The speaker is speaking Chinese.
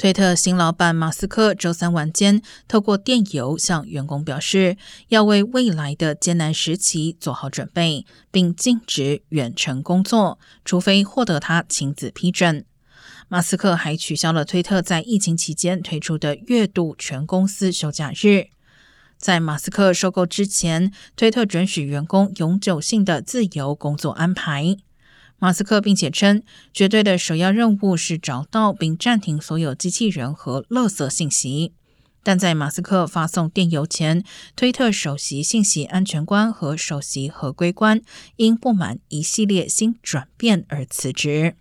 推特新老板马斯克周三晚间透过电邮向员工表示，要为未来的艰难时期做好准备，并禁止远程工作，除非获得他亲自批准。马斯克还取消了推特在疫情期间推出的月度全公司休假日。在马斯克收购之前，推特准许员工永久性的自由工作安排。马斯克并且称，绝对的首要任务是找到并暂停所有机器人和垃圾信息。但在马斯克发送电邮前，推特首席信息安全官和首席合规官因不满一系列新转变而辞职。